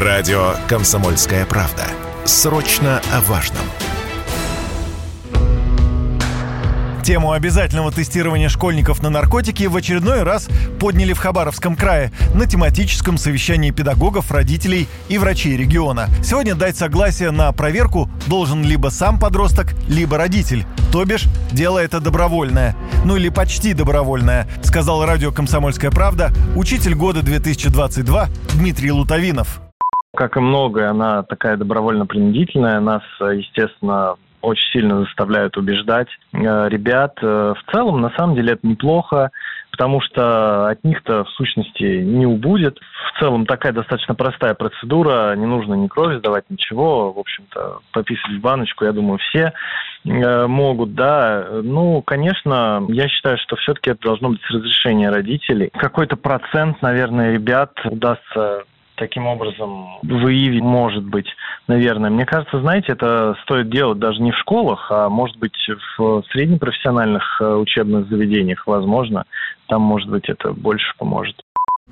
Радио «Комсомольская правда». Срочно о важном. Тему обязательного тестирования школьников на наркотики в очередной раз подняли в Хабаровском крае на тематическом совещании педагогов, родителей и врачей региона. Сегодня дать согласие на проверку должен либо сам подросток, либо родитель. То бишь, дело это добровольное. Ну или почти добровольное, сказал радио «Комсомольская правда» учитель года 2022 Дмитрий Лутовинов. Как и многое, она такая добровольно-принудительная. Нас, естественно, очень сильно заставляют убеждать э, ребят. Э, в целом, на самом деле, это неплохо, потому что от них-то, в сущности, не убудет. В целом, такая достаточно простая процедура, не нужно ни крови сдавать, ничего. В общем-то, пописать в баночку, я думаю, все э, могут, да. Ну, конечно, я считаю, что все-таки это должно быть с разрешения родителей. Какой-то процент, наверное, ребят удастся таким образом выявить, может быть, наверное. Мне кажется, знаете, это стоит делать даже не в школах, а может быть в среднепрофессиональных э, учебных заведениях, возможно. Там, может быть, это больше поможет.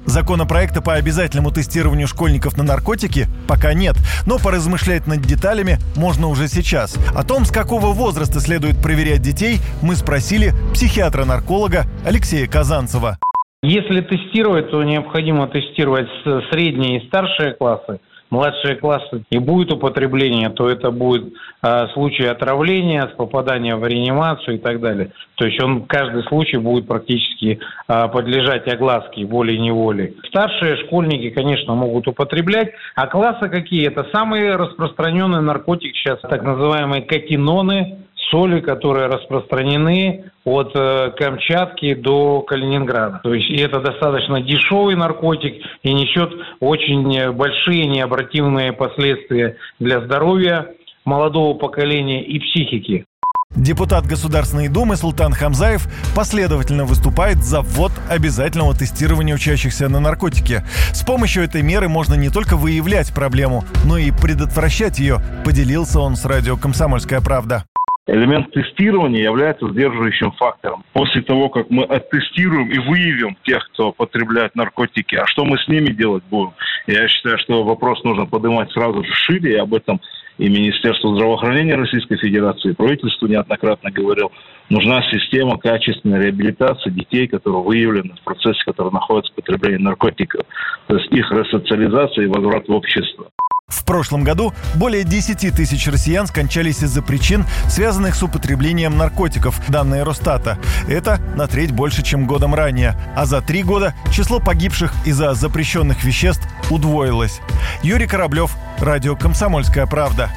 Законопроекта по обязательному тестированию школьников на наркотики пока нет, но поразмышлять над деталями можно уже сейчас. О том, с какого возраста следует проверять детей, мы спросили психиатра-нарколога Алексея Казанцева. Если тестировать, то необходимо тестировать средние и старшие классы, младшие классы и будет употребление, то это будет э, случай отравления, попадания в реанимацию и так далее. То есть он каждый случай будет практически э, подлежать огласке волей-неволей. Старшие школьники, конечно, могут употреблять, а классы какие? Это самый распространенный наркотик сейчас, так называемые катиноны, соли, которые распространены от э, Камчатки до Калининграда. То есть это достаточно дешевый наркотик и несет очень большие необратимые последствия для здоровья молодого поколения и психики. Депутат Государственной Думы Султан Хамзаев последовательно выступает за ввод обязательного тестирования учащихся на наркотики. С помощью этой меры можно не только выявлять проблему, но и предотвращать ее, поделился он с радио «Комсомольская правда» элемент тестирования является сдерживающим фактором. После того, как мы оттестируем и выявим тех, кто потребляет наркотики, а что мы с ними делать будем? Я считаю, что вопрос нужно поднимать сразу же шире, и об этом и Министерство здравоохранения Российской Федерации, и правительство неоднократно говорил, нужна система качественной реабилитации детей, которые выявлены в процессе, которые находятся в потреблении наркотиков. То есть их ресоциализация и возврат в общество. В прошлом году более 10 тысяч россиян скончались из-за причин, связанных с употреблением наркотиков, данные Росстата. Это на треть больше, чем годом ранее. А за три года число погибших из-за запрещенных веществ удвоилось. Юрий Кораблев, Радио «Комсомольская правда».